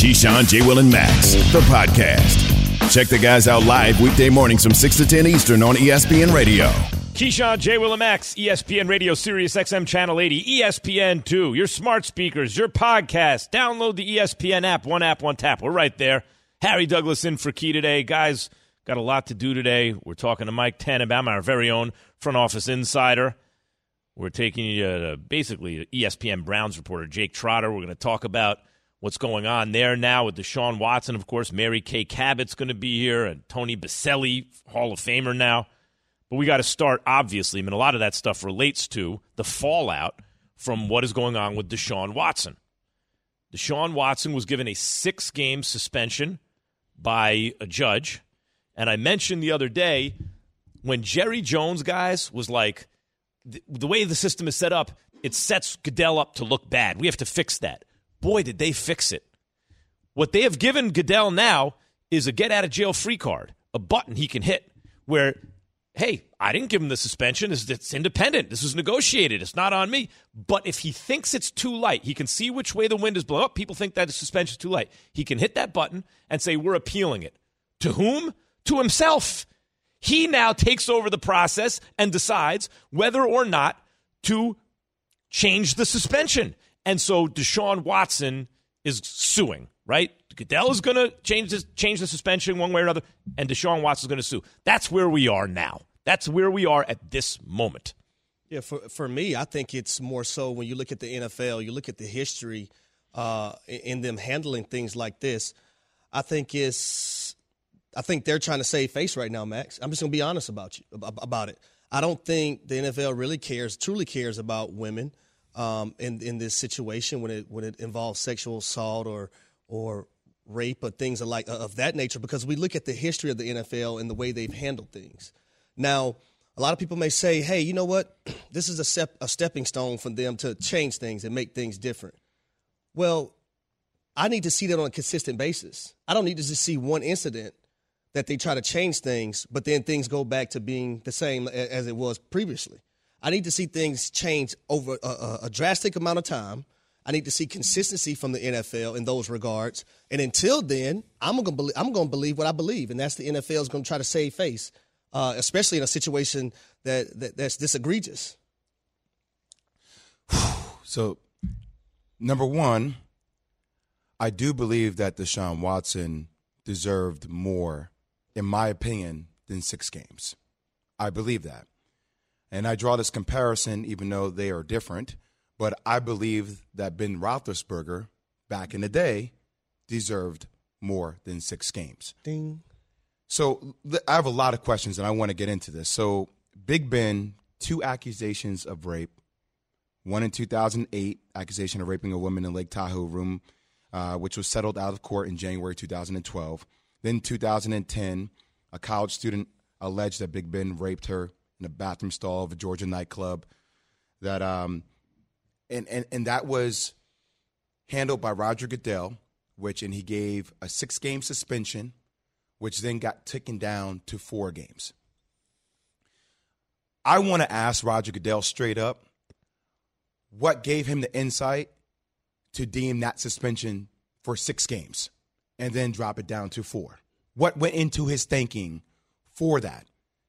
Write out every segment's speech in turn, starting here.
Keyshawn, J. Will, and Max, the podcast. Check the guys out live weekday mornings from 6 to 10 Eastern on ESPN Radio. Keyshawn, J. Will, and Max, ESPN Radio, Sirius XM Channel 80, ESPN 2, your smart speakers, your podcast. Download the ESPN app, one app, one tap. We're right there. Harry Douglas in for Key today. Guys, got a lot to do today. We're talking to Mike Tannenbaum, our very own front office insider. We're taking you to basically ESPN Browns reporter Jake Trotter. We're going to talk about what's going on there now with Deshaun Watson. Of course, Mary Kay Cabot's going to be here, and Tony Boselli, Hall of Famer now. But we got to start, obviously. I mean, a lot of that stuff relates to the fallout from what is going on with Deshaun Watson. Deshaun Watson was given a six game suspension by a judge. And I mentioned the other day when Jerry Jones, guys, was like, the, the way the system is set up, it sets Goodell up to look bad. We have to fix that. Boy, did they fix it. What they have given Goodell now is a get out of jail free card, a button he can hit where, hey, I didn't give him the suspension. It's, independent. This was negotiated. It's not on me. But if he thinks it's too light, he can see which way the wind is blowing. Oh, people think that the suspension is too light. He can hit that button and say, we're appealing it. To whom? To himself. He now takes over the process and decides whether or not to change the suspension. And so Deshaun Watson is suing, right? Goodell is going to change this, change the suspension one way or another, and Deshaun Watson is going to sue. That's where we are now. That's where we are at this moment. Yeah, for for me, I think it's more so when you look at the NFL, you look at the history uh, in them handling things like this. I think it's, I think they're trying to save face right now, Max. I'm just going to be honest about you about it. I don't think the NFL really cares, truly cares about women um, in in this situation when it when it involves sexual assault or or rape or things like of that nature because we look at the history of the NFL and the way they've handled things. Now, a lot of people may say, "Hey, you know what? This is a step a stepping stone for them to change things and make things different." Well, I need to see that on a consistent basis. I don't need to just see one incident that they try to change things, but then things go back to being the same as it was previously. I need to see things change over a, a, a, drastic amount of time. I need to see consistency from the NFL in those regards. And until then, I'm to believe, I'm to believe what I believe, and that's the NFL is to try to save face, uh, especially in a situation that, that that's this egregious. So, number one, I do believe that Deshaun Watson deserved more, in my opinion, than six games. I believe that. And I draw this comparison, even though they are different, but I believe that Ben Roethlisberger, back in the day, deserved more than six games. Ding. So I have a lot of questions, and I want to get into this. So Big Ben, two accusations of rape. One in 2008, accusation of raping a woman in Lake Tahoe room, uh, which was settled out of court in January 2012. Then 2010, a college student alleged that Big Ben raped her in a bathroom stall of a Georgia nightclub. That um, and and and that was handled by Roger Goodell, which and he gave a six game suspension, which then got taken down to four games. I want to ask Roger Goodell straight up what gave him the insight to deem that suspension for six games and then drop it down to four? What went into his thinking for that,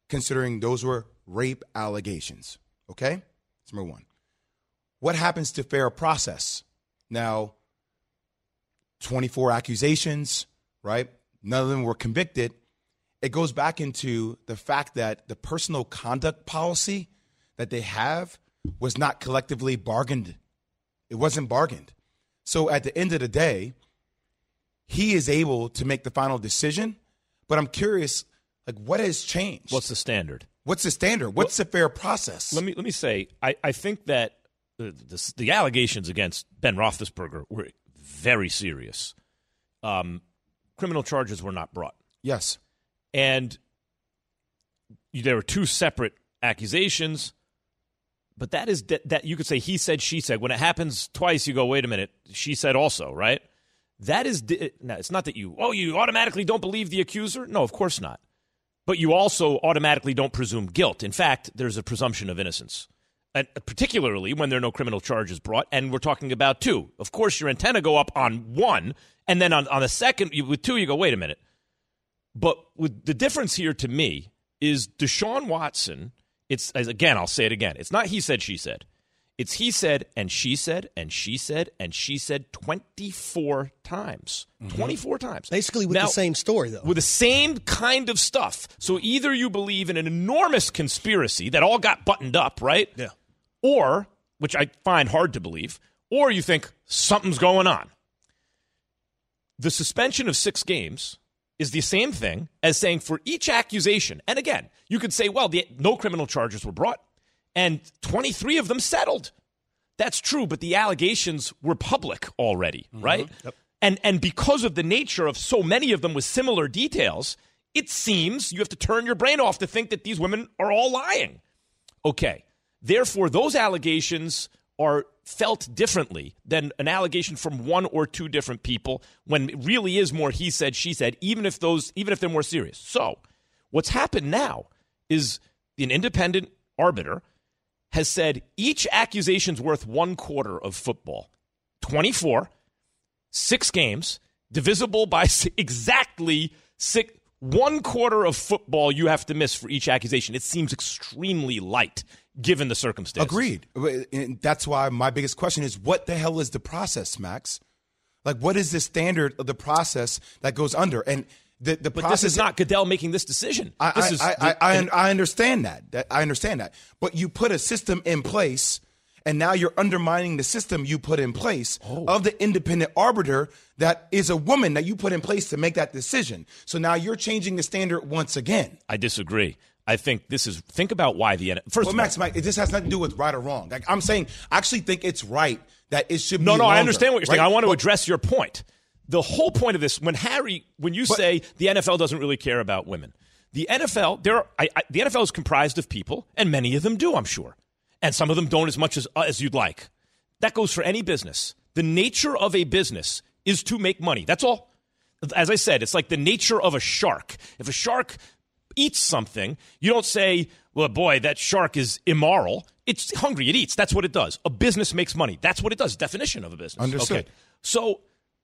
considering those were rape allegations. Okay? That's number one. What happens to fair process? Now, 24 accusations, right? None of them were convicted. It goes back into the fact that the personal conduct policy that they have was not collectively bargained. It wasn't bargained. So at the end of the day, he is able to make the final decision. But I'm curious, like, what has changed? What's the standard? What's the standard? What's well, the fair process? Let me let me say, I, I think that the, the, the allegations against Ben Roethlisberger were very serious. Um, criminal charges were not brought. Yes, and there were two separate accusations. But that is that, that you could say he said she said. When it happens twice, you go, wait a minute, she said also, right? That is now. It's not that you oh you automatically don't believe the accuser. No, of course not but you also automatically don't presume guilt. In fact, there's a presumption of innocence. and particularly when there are no criminal charges brought, and we're talking about two. Of course, your antenna go up on one, and then on, on the second, with two, you go, wait a minute. But with the difference here to me is Deshaun Watson, it's, again, I'll say it again, it's not he said, she said. It's he said and she said and she said and she said 24 times. Mm-hmm. 24 times. Basically with now, the same story, though. With the same kind of stuff. So either you believe in an enormous conspiracy that all got buttoned up, right? Yeah. Or, which I find hard to believe, or you think something's going on. The suspension of six games is the same thing as saying for each accusation, and again, you could say, well, the, no criminal charges were brought and 23 of them settled. That's true, but the allegations were public already, mm-hmm. right? Yep. And and because of the nature of so many of them with similar details, it seems you have to turn your brain off to think that these women are all lying. Okay. Therefore, those allegations are felt differently than an allegation from one or two different people when it really is more he said she said even if those even if they're more serious. So, what's happened now is an independent arbiter has said each accusation's worth one quarter of football 24, six games, divisible by exactly six, one quarter of football you have to miss for each accusation. It seems extremely light given the circumstances. Agreed. And that's why my biggest question is what the hell is the process, Max? Like, what is the standard of the process that goes under? And the, the but this is not Goodell making this decision. I, this I, is I, I, I, understand that. that. I understand that. But you put a system in place, and now you're undermining the system you put in place oh. of the independent arbiter that is a woman that you put in place to make that decision. So now you're changing the standard once again. I disagree. I think this is think about why the first. Well, Max, Mike, this has nothing to do with right or wrong. Like I'm saying, I actually think it's right that it should. No, no, longer, I understand what you're right? saying. I want to address your point the whole point of this, when Harry, when you but, say the NFL doesn't really care about women, the NFL, there, are, I, I, the NFL is comprised of people, and many of them do, I'm sure, and some of them don't as much as uh, as you'd like. That goes for any business. The nature of a business is to make money. That's all. As I said, it's like the nature of a shark. If a shark eats something, you don't say, well, boy, that shark is immoral. It's hungry. It eats. That's what it does. A business makes money. That's what it does. Definition of a business. Understood. Okay. So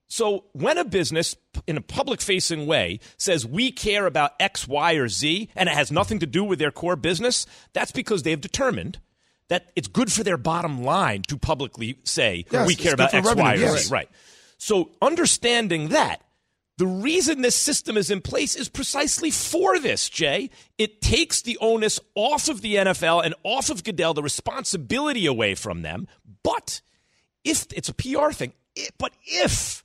so when a business in a public facing way says we care about X, Y, or Z, and it has nothing to do with their core business, that's because they've determined that it's good for their bottom line to publicly say yes, we care about X, revenue, Y, or yes. Z. Right. So understanding that, the reason this system is in place is precisely for this, Jay. It takes the onus off of the NFL and off of Goodell, the responsibility away from them. But if it's a PR thing, but if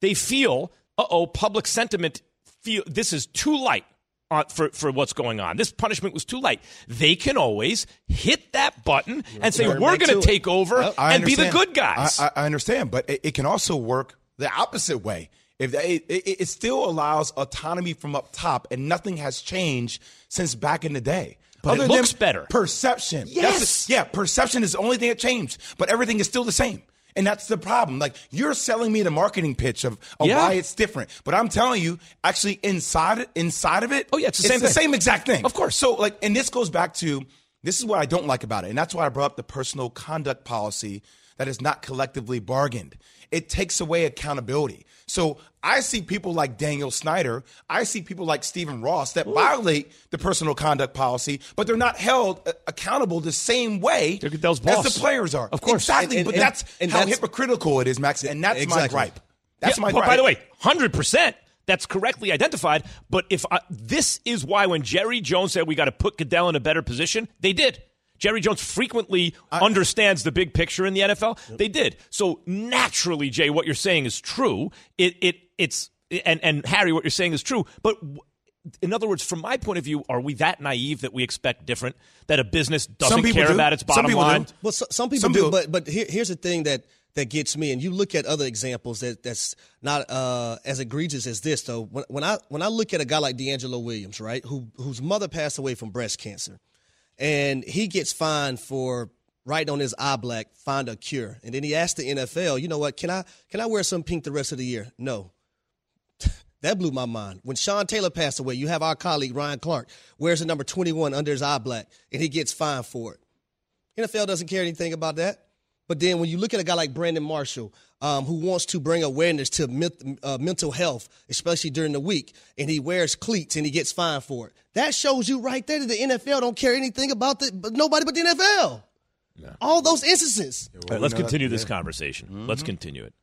they feel, uh oh, public sentiment feel this is too light uh, for, for what's going on. This punishment was too light. They can always hit that button and say, we're going to take over and be the good guys. I, I understand, but it, it, can also work the opposite way. If they, it, it still allows autonomy from up top, and nothing has changed since back in the day. But Other it looks better. Perception. Yes. yeah, perception is the only thing that changed, but everything is still the same. And that's the problem. Like you're selling me the marketing pitch of, of yeah. why it's different, but I'm telling you, actually inside inside of it, oh yeah, it's the it's same. the same exact thing. Of course. So like, and this goes back to this is what I don't like about it, and that's why I brought up the personal conduct policy that is not collectively bargained. It takes away accountability. So I see people like Daniel Snyder, I see people like Stephen Ross that Ooh. violate the personal conduct policy, but they're not held uh, accountable the same way as the players are. Of course. Exactly. And, and, but and, that's how that's, hypocritical it is, Max. And that's exactly. my gripe. That's yeah, my gripe. By the way, 100%. That's correctly identified. But if I, this is why when Jerry Jones said we got to put Goodell in a better position, they did. Jerry Jones frequently I, understands the big picture in the NFL. Yep. They did. So naturally, Jay, what you're saying is true. It it it's and and Harry, what you're saying is true. But in other words, from my point of view, are we that naive that we expect different? That a business doesn't care do. about its bottom line? Do. Well, so, some people some do, do, but but here, here's the thing that that gets me. And you look at other examples that that's not uh, as egregious as this. Though when, when I when I look at a guy like DeAngelo Williams, right, who whose mother passed away from breast cancer, and he gets fined for writing on his eye black, find a cure. And then he asked the NFL, you know what, can I can I wear some pink the rest of the year? No. that blew my mind. When Sean Taylor passed away, you have our colleague Ryan Clark wears the number 21 under his eye black, and he gets fined for it. NFL doesn't care anything about that. But then when you look at a guy like Brandon Marshall, um, who wants to bring awareness to men- uh, mental health, especially during the week, and he wears cleats and he gets fined for it, that shows you right there that the NFL don't care anything about the, but nobody but the NFL. All those instances. All right, let's continue this conversation. Mm-hmm. Let's continue it.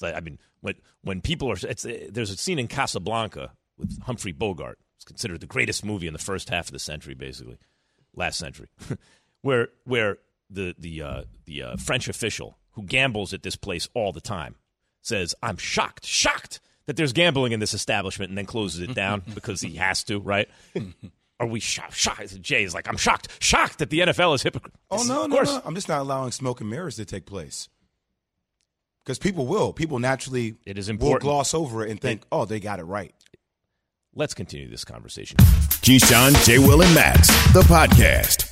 Like, I mean, when when people are, it's, there's a scene in Casablanca with Humphrey Bogart. It's considered the greatest movie in the first half of the century, basically, last century, where where the the uh, the uh, French official who gambles at this place all the time says, "I'm shocked, shocked that there's gambling in this establishment," and then closes it down because he has to, right? Are we shocked? Shocked. Jay is like, I'm shocked, shocked that the NFL is hypocrite. Oh no, no, no! I'm just not allowing smoke and mirrors to take place because people will. People naturally it is important. will gloss over it and think, "Oh, they got it right." Let's continue this conversation. Keyshawn, J. Will, and Max, the podcast.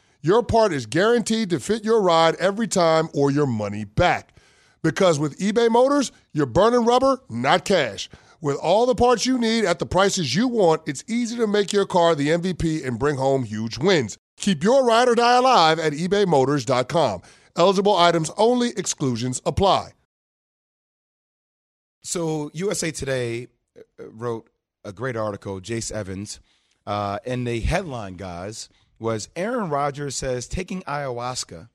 your part is guaranteed to fit your ride every time or your money back. Because with eBay Motors, you're burning rubber, not cash. With all the parts you need at the prices you want, it's easy to make your car the MVP and bring home huge wins. Keep your ride or die alive at ebaymotors.com. Eligible items only, exclusions apply. So, USA Today uh, wrote a great article, Jace Evans, uh, and the headline, guys, was Aaron Rodgers says taking ayahuasca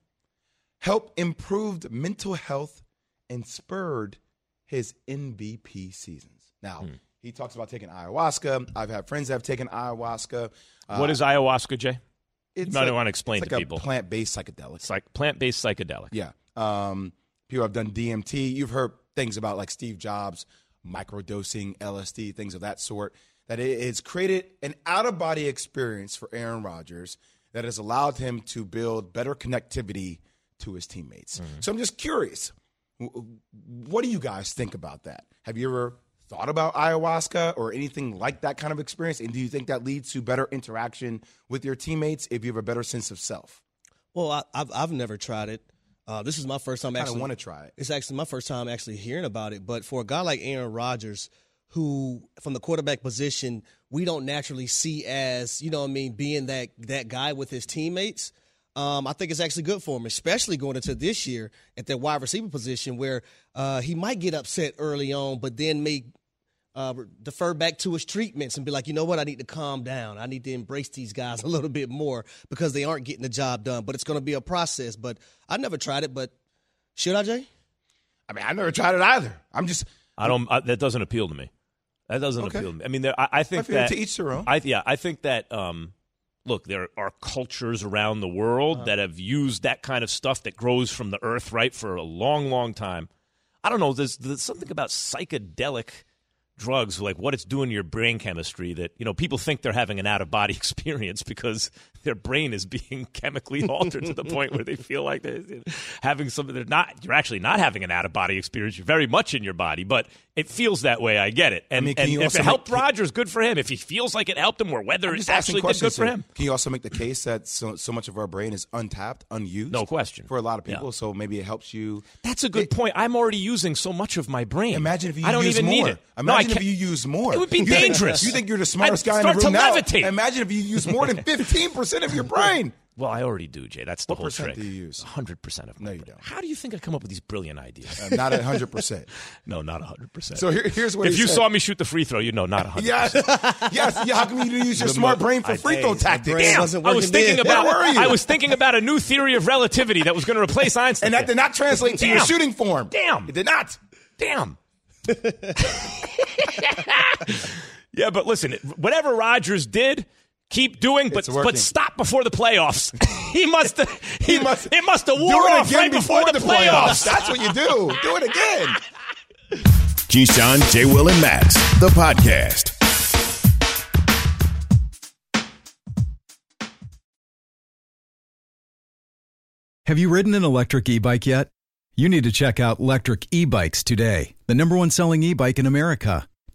helped improved mental health and spurred his MVP seasons. Now, hmm. he talks about taking ayahuasca. I've had friends that have taken ayahuasca. Uh, what is ayahuasca, Jay? It's you might want to explain to like people. plant-based psychedelic. It's like plant-based psychedelic. Yeah. Um, people have done DMT. You've heard things about like Steve Jobs microdosing LSD, things of that sort that it has created an out of body experience for Aaron Rodgers that has allowed him to build better connectivity to his teammates. Mm-hmm. So I'm just curious, what do you guys think about that? Have you ever thought about ayahuasca or anything like that kind of experience? And do you think that leads to better interaction with your teammates if you have a better sense of self? Well, I, have I've never tried it. Uh, this is my first time actually. I want to try it. It's actually my first time actually hearing about it. But for a guy like Aaron Rodgers, who from the quarterback position we don't naturally see as you know I mean being that that guy with his teammates. Um, I think it's actually good for him, especially going into this year at that wide receiver position where uh, he might get upset early on, but then may uh, defer back to his treatments and be like, you know what, I need to calm down. I need to embrace these guys a little bit more because they aren't getting the job done. But it's going to be a process. But I never tried it, but should I, Jay? I mean, I never tried it either. I'm just. I don't. I, that doesn't appeal to me. That doesn't okay. appeal to me. I mean, there, I, I, think I that to each their own. I, yeah, I think that. Um, look, there are cultures around the world uh-huh. that have used that kind of stuff that grows from the earth, right, for a long, long time. I don't know. There's, there's something about psychedelic drugs, like what it's doing to your brain chemistry, that you know people think they're having an out of body experience because their brain is being chemically altered to the point where they feel like they're having something. They're not. You're actually not having an out of body experience. You're very much in your body, but it feels that way. I get it. And, I mean, and if it helped make, Rodgers, good for him. If he feels like it helped him, or whether it actually did good for him. Can you also make the case that so, so much of our brain is untapped, unused? No question. For a lot of people, yeah. so maybe it helps you. That's a good it, point. I'm already using so much of my brain. Imagine if you I don't use even more. need it. Imagine no, if you use more. It would be you dangerous. Think, you think you're the smartest I'd guy in the room now? Levitate. Imagine if you use more than 15 percent of your brain. Well, I already do, Jay. That's the What whole percent trick. do you use? 100% of my No, you brain. don't. How do you think I come up with these brilliant ideas? Uh, not 100%. no, not 100%. So here, here's what if he you said. saw me shoot the free throw, you'd know not 100%. Yes, yes. Yeah, how come you didn't use your The smart mo- brain for I- free throw my tactics? Damn. I was thinking then. about Where were you? I was thinking about a new theory of relativity that was going to replace Einstein. And that did not translate to your shooting form. Damn. It did not. Damn. yeah, but listen, whatever Rodgers did, keep doing, but but stop before the playoffs. he must have he, He must- it must have Do wore it off again right before, the, playoffs. That's what you do. Do it again. Keyshawn, J. Will, and Max, the podcast. Have you ridden an electric e bike yet? You need to check out Lectric E Bikes today, the number one selling e bike in America.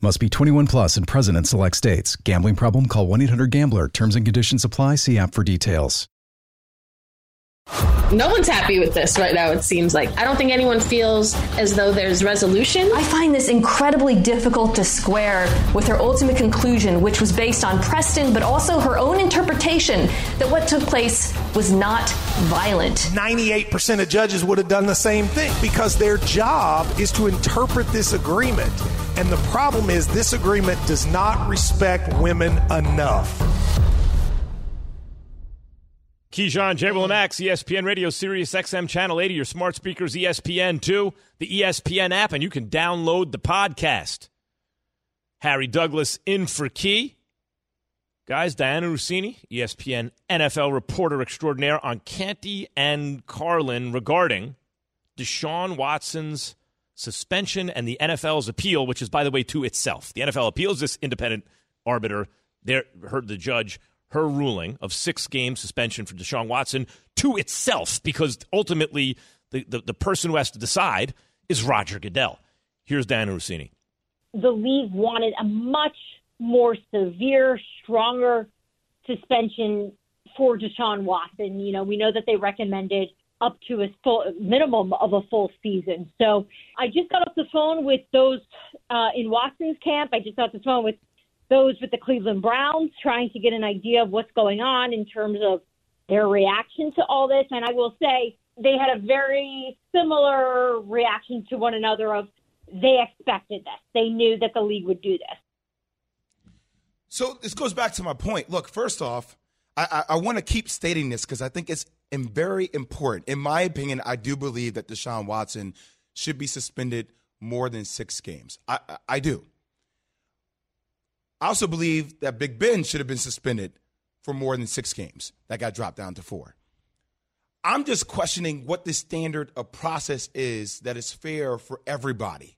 Must be 21 plus and present in select states. Gambling problem? Call 1 800 Gambler. Terms and conditions apply. See app for details. No one's happy with this right now, it seems like. I don't think anyone feels as though there's resolution. I find this incredibly difficult to square with her ultimate conclusion, which was based on precedent, but also her own interpretation that what took place was not violent. 98% of judges would have done the same thing because their job is to interpret this agreement. And the problem is, this agreement does not respect women enough. Keyshawn, J. Max, ESPN Radio, Sirius XM Channel 80, your smart speakers, ESPN 2, the ESPN app, and you can download the podcast. Harry Douglas in for Key. Guys, Dianna Russini, ESPN NFL reporter extraordinaire on Canty and Carlin regarding Deshaun Watson's suspension and the NFL's appeal, which is, by the way, to itself. The NFL appeals this independent arbiter. There heard the judge her ruling of six game suspension for Deshaun Watson to itself because ultimately the, the, the person who has to decide is Roger Goodell. Here's Dianna Russini. the league wanted a much more severe, stronger suspension for Deshaun Watson. You know, we know that they recommended up to a full minimum of a full season. So I just got off the phone with those uh, in Watson's camp. I just got off the phone with those with the Cleveland Browns, trying to get an idea of what's going on in terms of their reaction to all this. And I will say they had a very similar reaction to one another of they expected this. They knew that the league would do this. So this goes back to my point. Look, first off, I, I, I want to keep stating this because I think it's im- very important. In my opinion, I do believe that Deshaun Watson should be suspended more than six games. I, I, I do. I also believe that Big Ben should have been suspended for more than six games. That got dropped down to four. I'm just questioning what the standard of process is that is fair for everybody.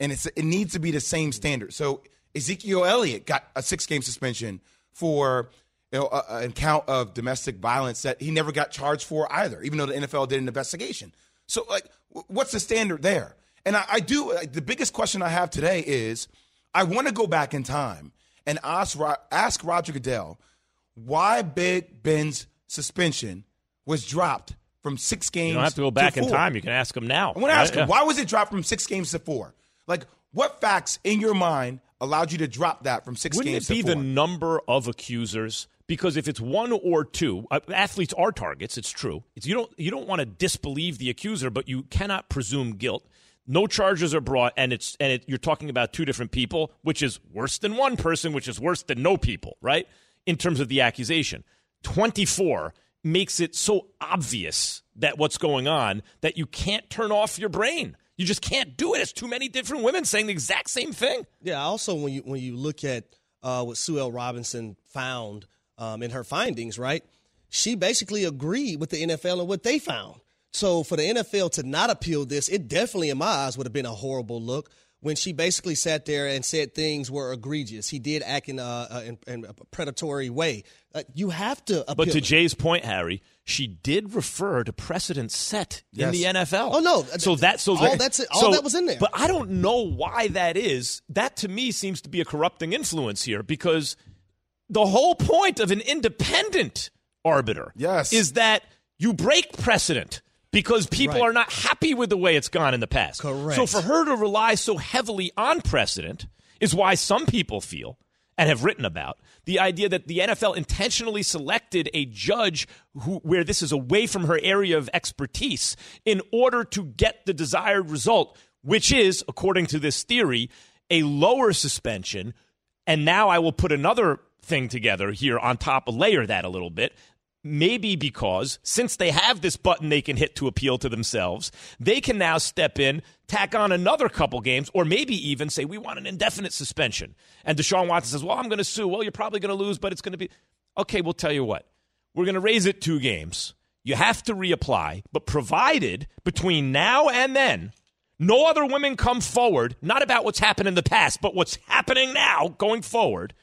And it's it needs to be the same standard. So Ezekiel Elliott got a six game suspension for you know, a, an account of domestic violence that he never got charged for either, even though the NFL did an investigation. So, like, wh- what's the standard there? And I, I do, like, the biggest question I have today is I want to go back in time and ask, ask Roger Goodell why Big Ben's suspension was dropped from six games. You don't have to go back in time. You can ask him now. I want to ask him, why was it dropped from six games to four? Like, what facts in your mind allowed you to drop that from 6 Wouldn't games it be to the number of accusers? Because if it's one or two, uh, athletes are targets. It's true. It's, you don't you don't want to disbelieve the accuser, but you cannot presume guilt. No charges are brought, and it's and it, you're talking about two different people, which is worse than one person, which is worse than no people, right? In terms of the accusation, twenty four makes it so obvious that what's going on that you can't turn off your brain. You just can't do it. It's too many different women saying the exact same thing. Yeah. Also, when you when you look at uh, what Sue L. Robinson found um, in her findings, right? She basically agreed with the NFL and what they found. So for the NFL to not appeal this, it definitely, in my eyes, would have been a horrible look. When she basically sat there and said things were egregious, he did act in a, in, in a predatory way. Uh, you have to appeal. But to Jay's point, Harry, she did refer to precedent set in the NFL. Oh no! So that so all that, that's. All so- that was in there. But I don't know why that is. That to me seems to be a corrupting influence here because the whole point of an independent arbiter Yes. is that you break precedent because people Right. are not happy with the way it's gone in the past. Correct. So for her to rely so heavily on precedent is why some people feel and have written about the idea that the NFL intentionally selected a judge who, where this is away from her area of expertise in order to get the desired result, which is, according to this theory, a lower suspension. And now I will put another thing together here on top, of layer that a little bit. Maybe because since they have this button they can hit to appeal to themselves, they can now step in, tack on another couple games, or maybe even say, We want an indefinite suspension. And Deshaun Watson says, Well, I'm going to sue. Well, you're probably going to lose, but it's going to be. Okay, we'll tell you what. We're going to raise it two games. You have to reapply, but provided between now and then, no other women come forward, not about what's happened in the past, but what's happening now going forward,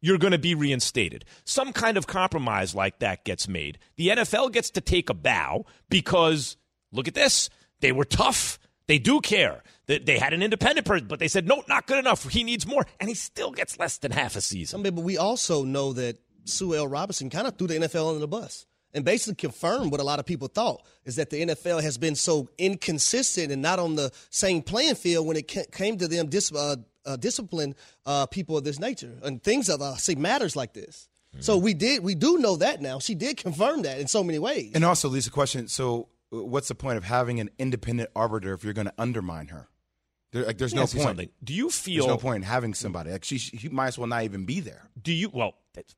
you're going to be reinstated. Some kind of compromise like that gets made. The NFL gets to take a bow because look at this. They were tough. They do care. They, they had an independent person, but they said, no, not good enough. He needs more. And he still gets less than half a season. I mean, but we also know that Sue L. Robinson kind of threw the NFL under the bus and basically confirmed what a lot of people thought is that the NFL has been so inconsistent and not on the same playing field when it came to them dis- uh, uh, discipline uh, people of this nature and things of uh, say matters like this. So we did we do know that now. She did confirm that in so many ways. And also, Lisa, question. So, uh, what's the point of having an independent arbiter if you're going to undermine her? There, like, there's no point. something. Do you feel There's no point in having somebody. Like, she, she might as well not even be there. Do you well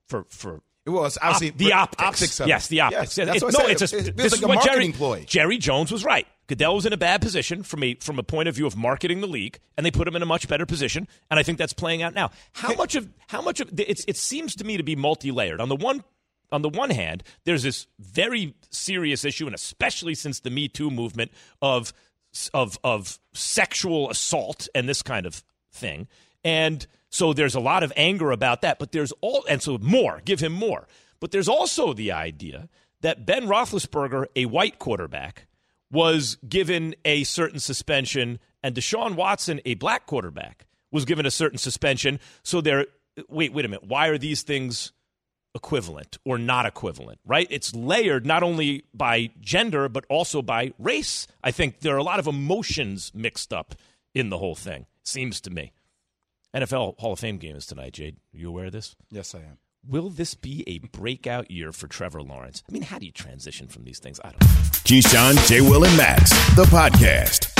for for Well, it's obviously Op- the for- optics. optics of yes, it. the optics. Yes, that's It- what I no, said. it's a, It feels this like is a what marketing Jerry, ploy. Jerry Jones was right. Goodell was in a bad position from a from a point of view of marketing the league, and they put him in a much better position. And I think that's playing out now. How much of how much of it's, it seems to me to be multi layered. On the one on the one hand, there's this very serious issue, and especially since the Me Too movement of of of sexual assault and this kind of thing, and so there's a lot of anger about that. But there's all and so more, give him more. But there's also the idea that Ben Roethlisberger, a white quarterback, was given a certain suspension, and Deshaun Watson, a black quarterback, was given a certain suspension. So they're wait, wait a minute. Why are these things equivalent or not equivalent? Right? It's layered not only by gender but also by race. I think there are a lot of emotions mixed up in the whole thing. Seems to me. NFL Hall of Fame game is tonight, Jay. Are you aware of this? Yes, I am. Will this be a breakout year for Trevor Lawrence? I mean, how do you transition from these things? I don't know. Keyshawn, J. Will, and Max, the podcast.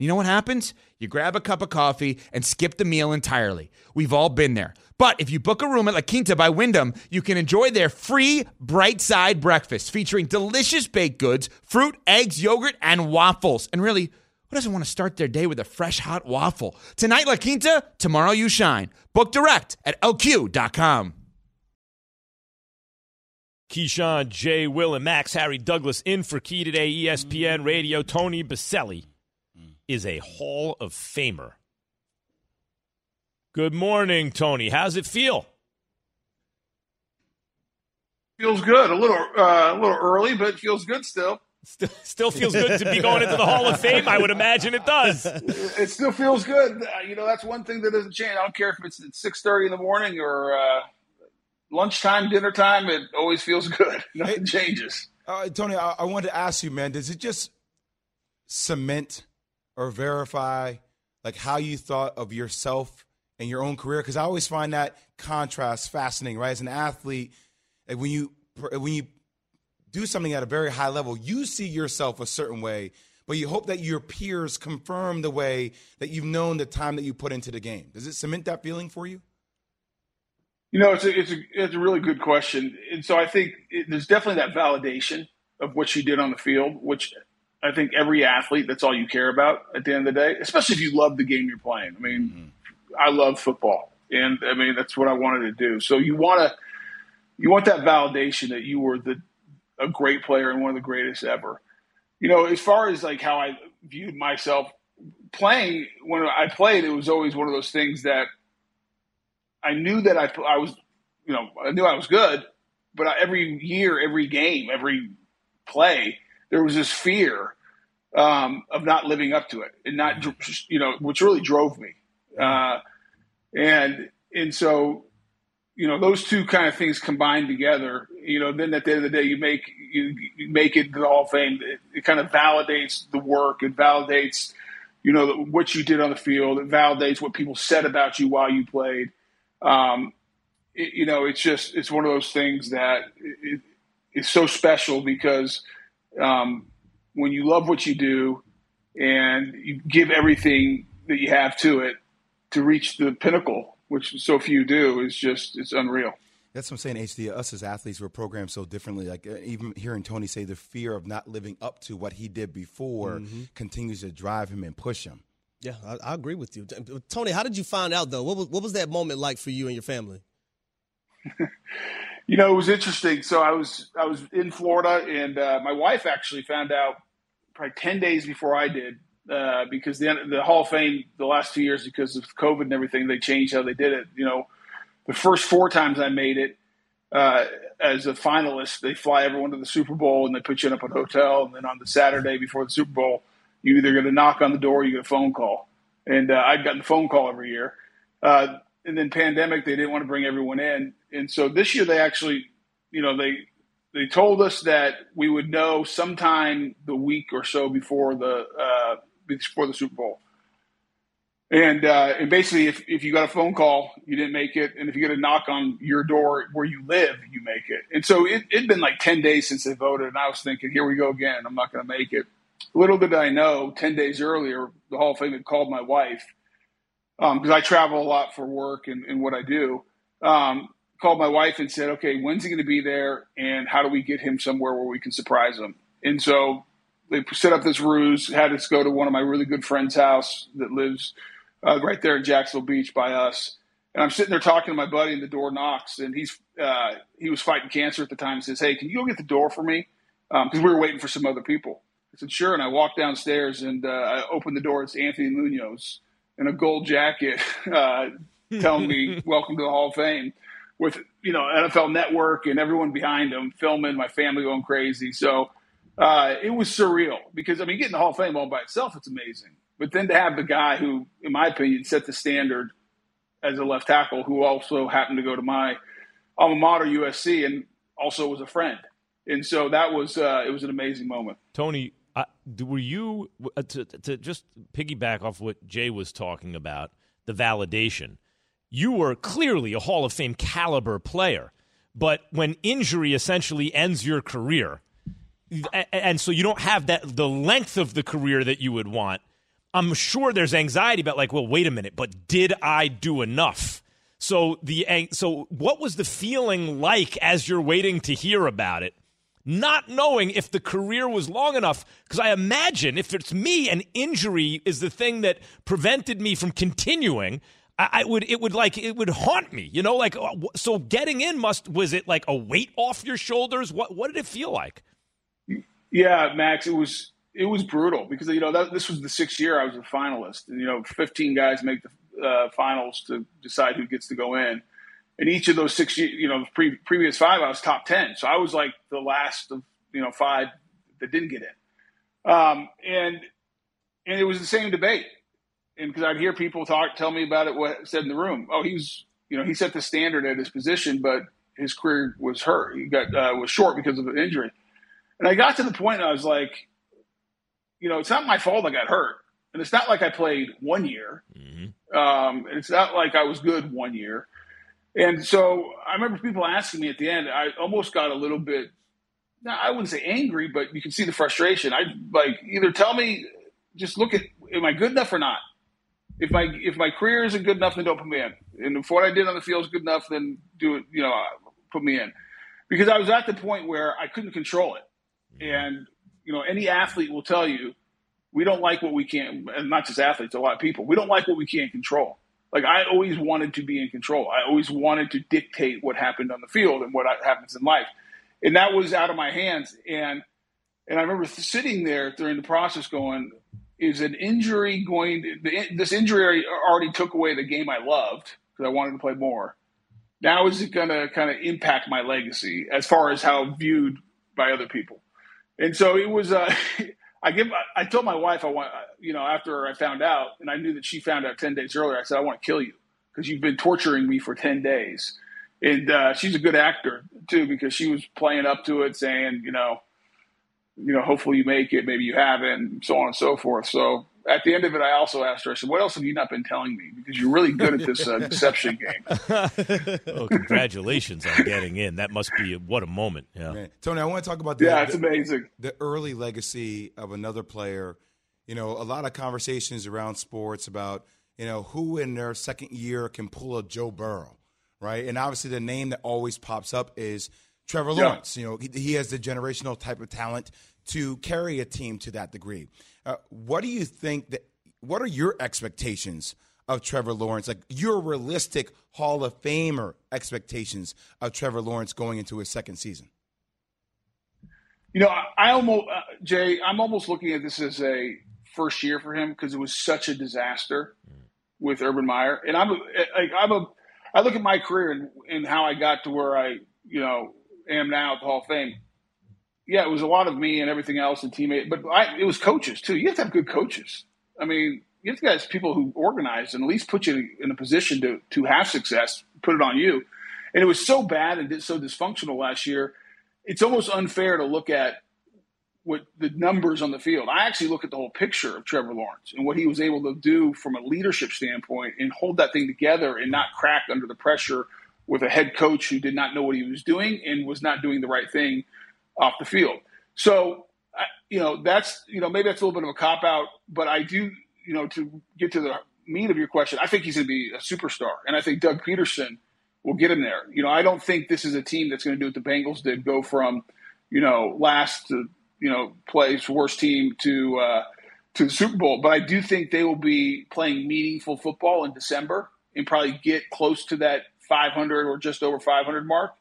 You know what happens? You grab a cup of coffee and skip the meal entirely. We've all been there. But if you book a room at La Quinta by Wyndham, you can enjoy their free bright side breakfast featuring delicious baked goods, fruit, eggs, yogurt, and waffles. And really, who doesn't want to start their day with a fresh hot waffle? Tonight, La Quinta, tomorrow, you shine. Book direct at lq.com. Keyshawn, J. Will, and Max, Harry Douglas in for Key today, ESPN Radio. Tony Boselli is a Hall of Famer. Good morning, Tony. How's it feel? Feels good. A little, uh, a little early, but feels good still. Still, still feels good to be going into the Hall of Fame. I would imagine it does. It still feels good. Uh, You know, that's one thing that doesn't change. I don't care if it's at six thirty in the morning or uh, lunchtime, dinner time. It always feels good. Nothing changes. Uh, Tony, I, I wanted to ask you, man, does it just cement or verify like how you thought of yourself and your own career? Because I always find that contrast fascinating, right? As an athlete, like when you when you do something at a very high level, you see yourself a certain way, but you hope that your peers confirm the way that you've known the time that you put into the game. Does it cement that feeling for you? You know, it's a, it's a, it's a really good question. And so I think it, there's definitely that validation of what you did on the field, which I think every athlete, that's all you care about at the end of the day, especially if you love the game you're playing. I mean, mm-hmm. I love football and I mean, that's what I wanted to do. So you want to, you want that validation that you were the, a great player and one of the greatest ever. You know, as far as like how I viewed myself playing, when I played, it was always one of those things that I knew that I, I was, you know, I knew I was good, but I, every year, every game, every play, there was this fear um, of not living up to it and not, you know, which really drove me. Uh, and, and so, you know, those two kind of things combined together, you know, then at the end of the day, you make, you, you make it to the Hall of Fame. It, it kind of validates the work. It validates, you know, what you did on the field. It validates what people said about you while you played. Um, it, you know, it's just, it's one of those things that it, is so special because, um, when you love what you do and you give everything that you have to it to reach the pinnacle, which so few do, is just it's unreal. That's what I'm saying, HD. Us as athletes, we're programmed so differently. Like uh, even hearing Tony say the fear of not living up to what he did before Mhm. continues to drive him and push him. Yeah, I, I agree with you, Tony. How did you find out though? What was what was that moment like for you and your family? You know, it was interesting. So I was I was in Florida, and uh, my wife actually found out probably ten days before I did uh, because the the Hall of Fame the last two years because of COVID and everything they changed how they did it. You know, the first four times I made it uh, as a finalist, they fly everyone to the Super Bowl and they put you up at a hotel, and then on the Saturday before the Super Bowl, you either get a knock on the door, or you get a phone call, and uh, I'd gotten the phone call every year. And then pandemic, they didn't want to bring everyone in, and so this year they actually, you know, they they told us that we would know sometime the week or so before the uh, before the Super Bowl. And uh, and basically, if, if you got a phone call, you didn't make it, and if you get a knock on your door where you live, you make it. And so it had been like ten days since they voted, and I was thinking, here we go again. I'm not going to make it. Little did I know, ten days earlier, the Hall of Fame had called my wife because I travel a lot for work and, and what I do. Um, called my wife and said, okay, when's he going to be there, and how do we get him somewhere where we can surprise him? And so they set up this ruse, had us go to one of my really good friends' house that lives uh, right there in Jacksonville Beach by us. And I'm sitting there talking to my buddy, and the door knocks, and he's uh, he was fighting cancer at the time. He says, "Hey, can you go get the door for me?" Because we were waiting for some other people. I said, "Sure." And I walked downstairs, and uh, I opened the door. It's Anthony Munoz in a gold jacket, uh, telling me, "Welcome to the Hall of Fame." With you know NFL Network and everyone behind him filming, my family going crazy. So uh, it was surreal because I mean, getting the Hall of Fame all by itself, it's amazing. But then to have the guy who, in my opinion, set the standard as a left tackle, who also happened to go to my alma mater, USC, and also was a friend, and so that was uh, it was an amazing moment. Tony, were you uh, to, to just piggyback off what Jay was talking about the validation? You were clearly a Hall of Fame caliber player, but when injury essentially ends your career, and so you don't have that the length of the career that you would want. I'm sure there's anxiety about like, well, wait a minute, but did I do enough? So the so what was the feeling like as you're waiting to hear about it? Not knowing if the career was long enough, because I imagine if it's me, an injury is the thing that prevented me from continuing. I, would it would like it would haunt me. You know, like uh, so getting in must was it like a weight off your shoulders? What what did it feel like? Yeah, Max, it was it was brutal because you know that, this was the sixth year I was a finalist, and you know, 15 guys make the uh, finals to decide who gets to go in. And each of those six, you know, pre- previous five, I was top 10. So I was like the last of you know five that didn't get in. Um, and and it was the same debate, and because I'd hear people talk, tell me about it, what said in the room. Oh, he's, you know, he set the standard at his position, but his career was hurt. He got uh, was short because of an injury. And I got to the point I was like, you know, it's not my fault I got hurt. And it's not like I played one year. Mm-hmm. Um, it's not like I was good one year. And so I remember people asking me at the end, I almost got a little bit, I wouldn't say angry, but you can see the frustration. I like either tell me, just look at, am I good enough or not? If my if my career isn't good enough, then don't put me in. And if what I did on the field is good enough, then do it. You know, put me in. Because I was at the point where I couldn't control it. Mm-hmm. And you know, any athlete will tell you, we don't like what we can't. And not just athletes, a lot of people. We don't like what we can't control. Like I always wanted to be in control. I always wanted to dictate what happened on the field and what happens in life, and that was out of my hands. And and I remember sitting there during the process, going, "Is an injury going? To, this injury already took away the game I loved because I wanted to play more. Now is it going to kind of impact my legacy as far as how viewed by other people?" And so it was. Uh, I give. I told my wife I want. You know, after I found out, and I knew that she found out ten days earlier. I said I want to kill you because you've been torturing me for ten days. And uh, she's a good actor too because she was playing up to it, saying, you know, you know, hopefully you make it, maybe you haven't, and so on and so forth. So at the end of it, I also asked her, I said, what else have you not been telling me? Because you're really good at this uh, deception game. oh, congratulations on getting in. That must be, a, what a moment. Yeah. Man. Tony, I want to talk about the, yeah, it's the, amazing. The early legacy of another player. You know, a lot of conversations around sports about, you know, who in their second year can pull a Joe Burrow, right? And obviously the name that always pops up is Trevor Lawrence. Yeah. You know, he, he has the generational type of talent to carry a team to that degree. Uh, what do you think that? What are your expectations of Trevor Lawrence? Like your realistic Hall of Famer expectations of Trevor Lawrence going into his second season? You know, I, I almost uh, Jay, I'm almost looking at this as a first year for him because it was such a disaster with Urban Meyer, and I'm like I'm a I look at my career and, and how I got to where I you know am now at the Hall of Fame yeah, it was a lot of me and everything else and teammate, but I, it was coaches too. You have to have good coaches. I mean, you have to have people who organize and at least put you in a position to to have success. Put it on you, and it was so bad and so dysfunctional last year. It's almost unfair to look at what the numbers on the field. I actually look at the whole picture of Trevor Lawrence and what he was able to do from a leadership standpoint and hold that thing together and not crack under the pressure with a head coach who did not know what he was doing and was not doing the right thing off the field. So, you know, that's, you know, maybe that's a little bit of a cop out, but I do, you know, to get to the meat of your question, I think he's going to be a superstar. And I think Doug Pederson will get him there. You know, I don't think this is a team that's going to do what the Bengals did go from, you know, last to, you know, plays worst team to, uh, to the Super Bowl. But I do think they will be playing meaningful football in December and probably get close to that 500 or just over 500 mark.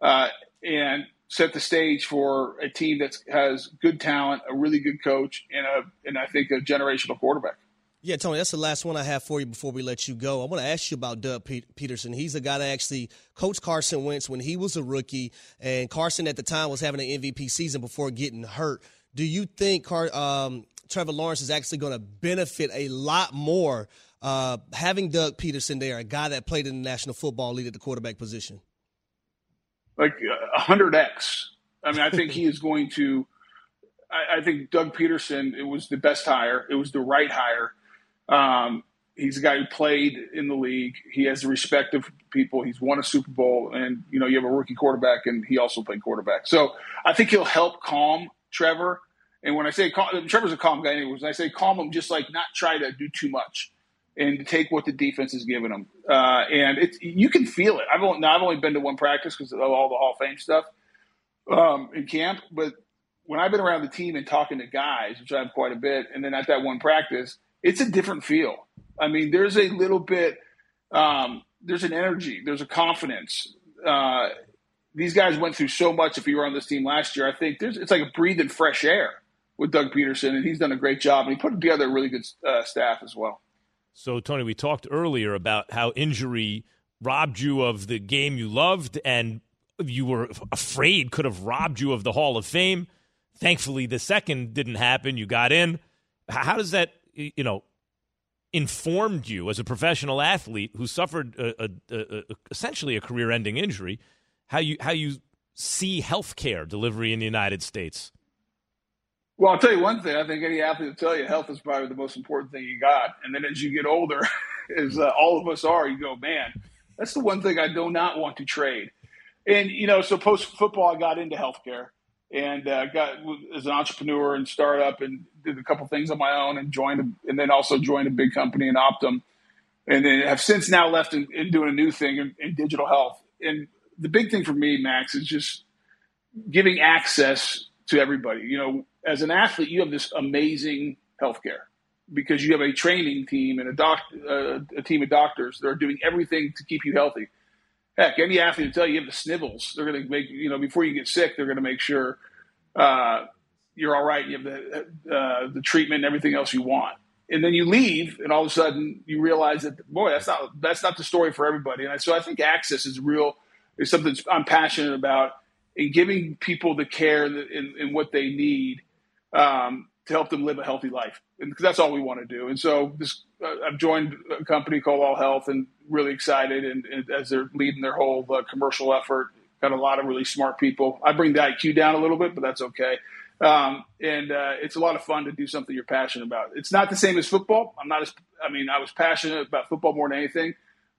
Uh, and set the stage for a team that has good talent, a really good coach, and a and I think a generational quarterback. Yeah, Tony, that's the last one I have for you before we let you go. I want to ask you about Doug Pederson. He's the guy that actually coached Carson Wentz when he was a rookie, and Carson at the time was having an MVP season before getting hurt. Do you think Car- um, Trevor Lawrence is actually going to benefit a lot more uh, having Doug Pederson there, a guy that played in the National Football League at the quarterback position? Like a hundred x. I mean, I think he is going to. I, I, think Doug Pederson. It was the best hire. It was the right hire. Um, he's a guy who played in the league. He has the respect of people. He's won a Super Bowl, and you know you have a rookie quarterback, and he also played quarterback. So I think he'll help calm Trevor. And when I say calm, Trevor's a calm guy, anyways. When I say calm him, just like not try to do too much and take what the defense is giving them. Uh, and it's you can feel it. I've only, now I've only been to one practice because of all the Hall of Fame stuff um, in camp, but when I've been around the team and talking to guys, which I have quite a bit, and then at that one practice, it's a different feel. I mean, there's a little bit Um, there's an energy, there's a confidence. Uh, these guys went through so much. If you were on this team last year, I think there's it's like a breathing fresh air with Doug Pederson, and he's done a great job. And he put together a really good uh, staff as well. So, Tony, we talked earlier about how injury robbed you of the game you loved, and you were afraid could have robbed you of the Hall of Fame. Thankfully, the second didn't happen. You got in. How does that, you know, informed you as a professional athlete who suffered a, a, a, essentially a career-ending injury? How you how you see healthcare delivery in the United States? Well, I'll tell you one thing. I think any athlete will tell you health is probably the most important thing you got. And then as you get older, as uh, all of us are, you go, man, that's the one thing I do not want to trade. And you know, so post football, I got into healthcare and uh, got as an entrepreneur and startup and did a couple things on my own and joined, and then also joined a big company in Optum, and then have since now left and, doing a new thing in, in digital health. And the big thing for me, Max, is just giving access to everybody. You know, as an athlete, you have this amazing healthcare because you have a training team and a doc, uh, a team of doctors that are doing everything to keep you healthy. Heck, any athlete will tell you you have the snivels. They're going to make you know before you get sick, they're going to make sure uh, you're all right. You have the uh, the treatment and everything else you want. And then you leave, and all of a sudden you realize that boy, that's not that's not the story for everybody. And so I think access is real is something I'm passionate about in giving people the care and, what they need um, to help them live a healthy life. Because that's all we want to do. And so this, uh, I've joined a company called All Health and really excited. And, and as they're leading their whole uh, commercial effort, got a lot of really smart people. I bring the IQ down a little bit, but that's okay. Um, and uh, it's a lot of fun to do something you're passionate about. It's not the same as football. I'm not as, I mean, I was passionate about football more than anything,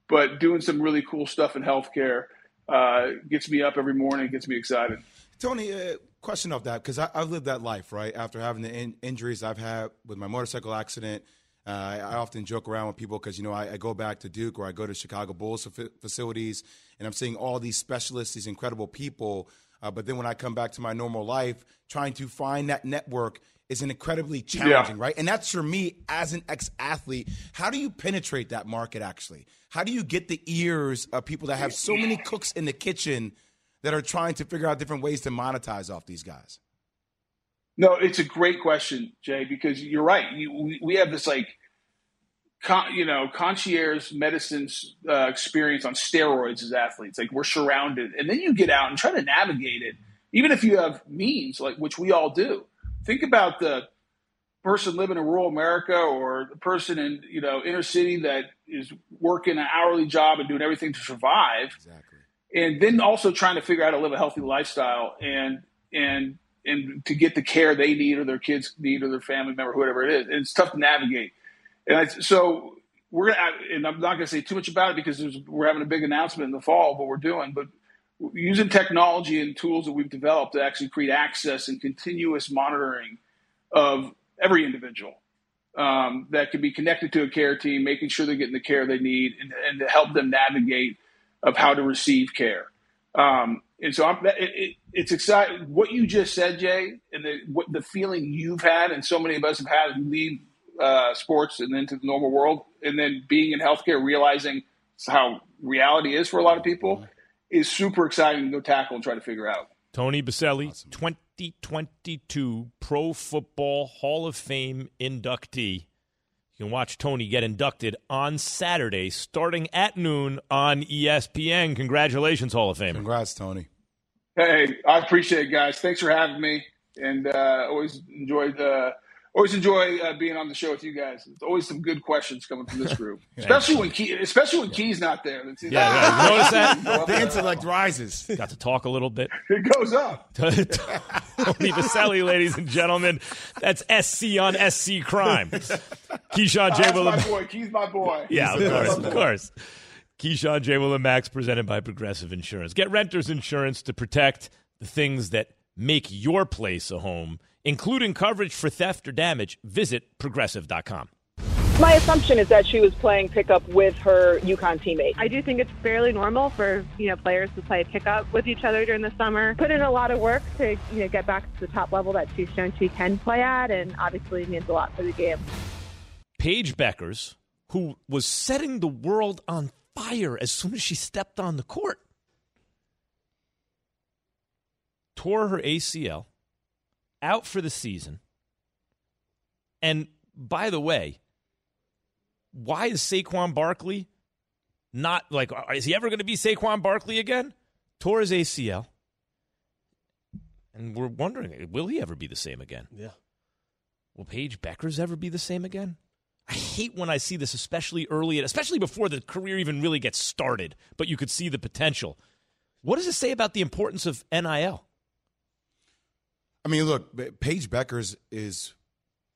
but doing some really cool stuff in healthcare uh, gets me up every morning, gets me excited. Tony, uh, question of that because I've lived that life right after having the in- injuries I've had with my motorcycle accident. Uh, I, I often joke around with people because you know I, I, go back to Duke or I go to Chicago Bulls facilities, and I'm seeing all these specialists, these incredible people. Uh, but then when I come back to my normal life, trying to find that network is an incredibly challenging, yeah. right? And that's for me as an ex athlete. How do you penetrate that market actually? How do you get the ears of people that have so many cooks in the kitchen that are trying to figure out different ways to monetize off these guys? No, it's a great question, Jay, because you're right. You, we have this like, con, you know, concierge medicine uh, experience on steroids as athletes. Like we're surrounded, and then you get out and try to navigate it, even if you have means, like which we all do think about the person living in rural America or the person in you know inner city that is working an hourly job and doing everything to survive, exactly. and then also trying to figure out how to live a healthy lifestyle and and and to get the care they need or their kids need or their family member, whatever it is. And it's tough to navigate. And I, so we're gonna, and I'm not going to say too much about it because we're having a big announcement in the fall of what we're doing, but using technology and tools that we've developed to actually create access and continuous monitoring of every individual um, that can be connected to a care team, making sure they're getting the care they need, and, and to help them navigate of how to receive care. Um, and so it, it, it's exciting. What you just said, Jay, and the, what, the feeling you've had, and so many of us have had, leave uh, sports and into the normal world, and then being in healthcare, realizing how reality is for a lot of people is super exciting to go tackle and try to figure out. Tony Boselli, awesome. 2022 Pro Football Hall of Fame inductee. You can watch Tony get inducted on Saturday, starting at noon on ESPN. Congratulations, Hall of Fame. Congrats, Tony. Hey, I appreciate it, guys. Thanks for having me, and uh, always enjoyed the always enjoy uh, being on the show with you guys. It's always some good questions coming from this group, especially when Key, especially when Key's not there. yeah, yeah. notice that the intellect rises. Got to talk a little bit. It goes up. Tony Boselli, ladies and gentlemen, that's SC on SC crime. Keyshawn J. Will. my boy. Key's my boy. Yeah, of course, of course. Keyshawn J. Will and Max presented by Progressive Insurance. Get renters insurance to protect the things that make your place a home including coverage for theft or damage, visit progressive.com. My assumption is that she was playing pickup with her UConn teammate. I do think it's fairly normal for you know players to play pickup with each other during the summer. Put in a lot of work to you know get back to the top level that she's shown she can play at, and obviously means a lot for the game. Paige Bueckers, who was setting the world on fire as soon as she stepped on the court. Tore her ACL, out for the season. And by the way, why is Saquon Barkley not like, uh, is he ever going to be Saquon Barkley again? Tore his ACL. And we're wondering, will he ever be the same again? Yeah. Will Paige Bueckers ever be the same again? I hate when I see this, especially early, especially before the career even really gets started, but you could see the potential. What does it say about the importance of NIL? I mean, look, Paige Bueckers is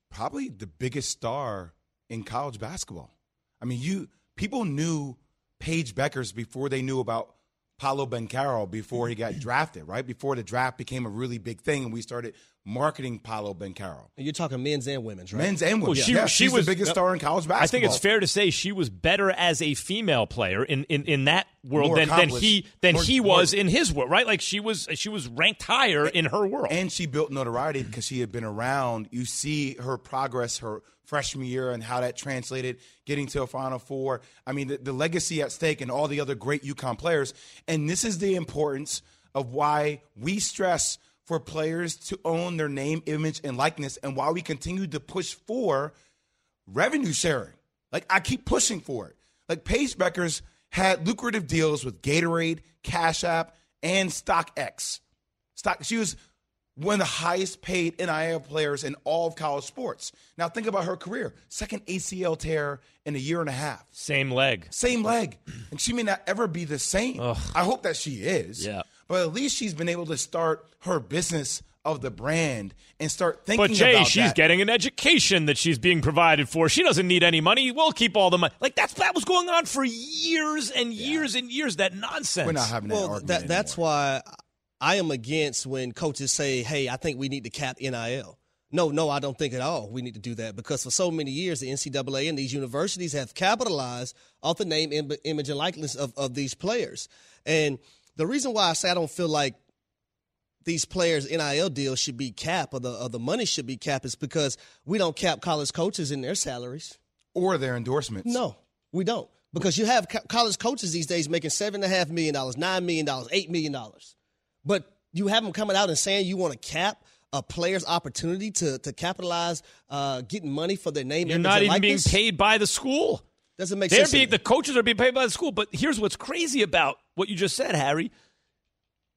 probably the biggest star in college basketball. I mean, you people knew Paige Bueckers before they knew about Paolo Banchero before he got drafted, right? Before the draft became a really big thing and we started marketing Paolo Banchero. You're talking men's and women's, right? Men's and women's. Well, she, yeah, she she's was the biggest star in college basketball. I think it's fair to say she was better as a female player in, in, in that world More than, than he than More- he more- was in his world, right? Like she was she was ranked higher in her world. And she built notoriety because she had been around. You see her progress her freshman year and how that translated, getting to a Final Four. I mean, the, the legacy at stake and all the other great UConn players. And this is the importance of why we stress for players to own their name, image, and likeness, and why we continue to push for revenue sharing. Like I keep pushing for it. Like Paige Bueckers had lucrative deals with Gatorade, Cash App, and StockX. Stock. She was one of the highest paid NIL players in all of college sports. Now think about her career: second ACL tear in a year and a half. Same leg. Same leg, and she may not ever be the same. I hope that she is. Yeah. But at least she's been able to start her business of the brand and start thinking about it. But Jay, about she's that. getting an education that she's being provided for. She doesn't need any money. We'll keep all the money. Like that's that was going on for years and years and years. That nonsense. We're not having that well, argument that, that's why I am against when coaches say, "Hey, I think we need to cap NIL." No, no, I don't think at all we need to do that because for so many years the NCAA and these universities have capitalized off the name, im- image, and likeness of, of these players. And the reason why I say I don't feel like these players' NIL deals should be capped or the or the money should be capped is because we don't cap college coaches in their salaries or their endorsements. No, we don't because you have co- college coaches these days making seven and a half million dollars, nine million dollars, eight million dollars, but you have them coming out and saying you want to cap a player's opportunity to to capitalize, uh, getting money for their name. You're not and even being paid by the school. Doesn't make They're sense. being, the coaches are being paid by the school. But here's what's crazy about what you just said, Harry.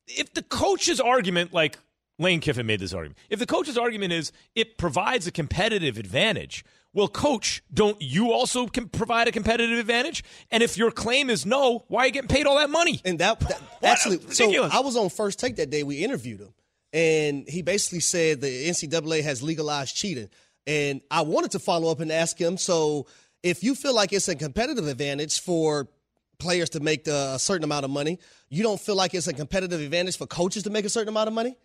If the coach's argument, like Lane Kiffin made this argument, if the coach's argument is it provides a competitive advantage, well, coach, don't you also can provide a competitive advantage? And if your claim is no, why are you getting paid all that money? And that, that actually, so. I was on first take that day. We interviewed him, and he basically said the NCAA has legalized cheating. And I wanted to follow up and ask him, so if you feel like it's a competitive advantage for players to make the, a certain amount of money, you don't feel like it's a competitive advantage for coaches to make a certain amount of money?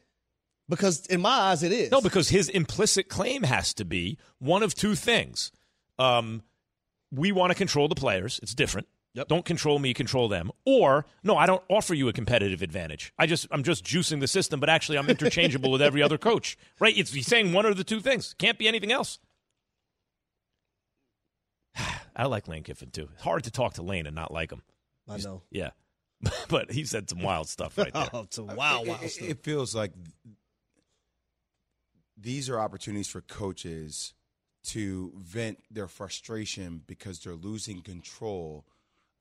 Because in my eyes, it is. No, because his implicit claim has to be one of two things. Um, we want to control the players. It's different. Don't control me, control them. Or no, I don't offer you a competitive advantage. I just I'm just juicing the system, but actually I'm interchangeable with every other coach. Right? It's he's saying one of the two things. Can't be anything else. I like Lane Kiffin too. It's hard to talk to Lane and not like him. I know. Yeah. but he said some wild stuff right there. Oh, it's a wow, wow It, stuff. it feels like these are opportunities for coaches to vent their frustration because they're losing control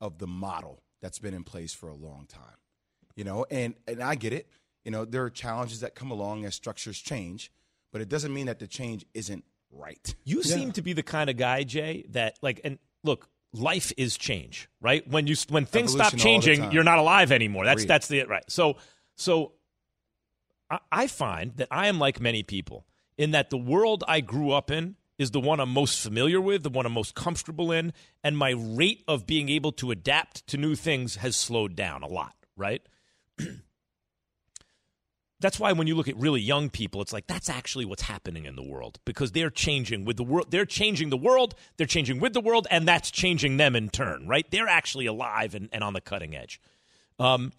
of the model that's been in place for a long time. You know, and and I get it. You know, there are challenges that come along as structures change, but it doesn't mean that the change isn't right. You seem to be the kind of guy, Jay, that like and look, life is change, right? When you when things stop Evolution all the changing, you're not alive anymore. That's Agreed. that's the right. So so I, I find that I am like many people in that the world I grew up in is the one I'm most familiar with, the one I'm most comfortable in, and my rate of being able to adapt to new things has slowed down a lot, right? that's why when you look at really young people, it's like that's actually what's happening in the world because they're changing with the world. They're changing the world. They're changing with the world, and that's changing them in turn. Right? They're actually alive and, and on the cutting edge. Um,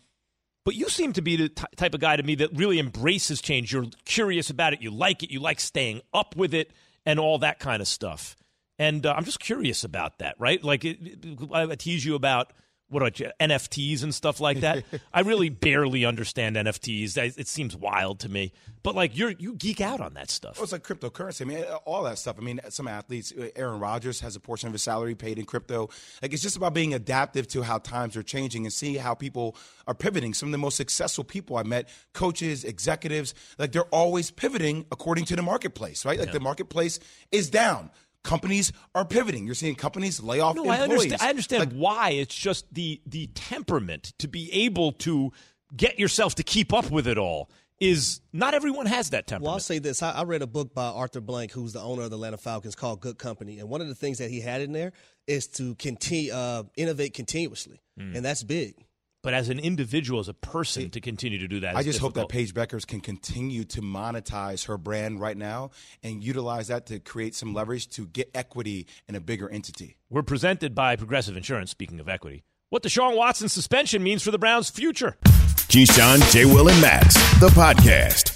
but you seem to be the t- type of guy to me that really embraces change. You're curious about it. You like it. You like staying up with it and all that kind of stuff. And uh, I'm just curious about that, right? Like it, it- I tease you about what about you, NFTs and stuff like that. I really barely understand NFTs. It seems wild to me. But like you're you geek out on that stuff. Well, it's like cryptocurrency. I mean, all that stuff. I mean, some athletes, uh, Aaron Rodgers has a portion of his salary paid in crypto. Like it's just about being adaptive to how times are changing and see how people are pivoting. Some of the most successful people I met, coaches, executives, like they're always pivoting according to the marketplace, right? Like yeah. the marketplace is down companies are pivoting. You're seeing companies lay off no, employees. I understand, I understand like, why. It's just the the temperament to be able to get yourself to keep up with it all is not everyone has that temperament. Well, I'll say this. I, I, read a book by Arthur Blank, who's the owner of the Atlanta Falcons, called Good Company. And one of the things that he had in there is to continue, uh, innovate continuously. Mm. And that's big. But as an individual, as a person, to continue to do that, I just difficult. hope that Paige Bueckers can continue to monetize her brand right now and utilize that to create some leverage to get equity in a bigger entity. We're presented by Progressive Insurance. Speaking of equity, what Deshaun Watson suspension means for the Browns' future. Keyshawn, J. Will, and Max, the podcast.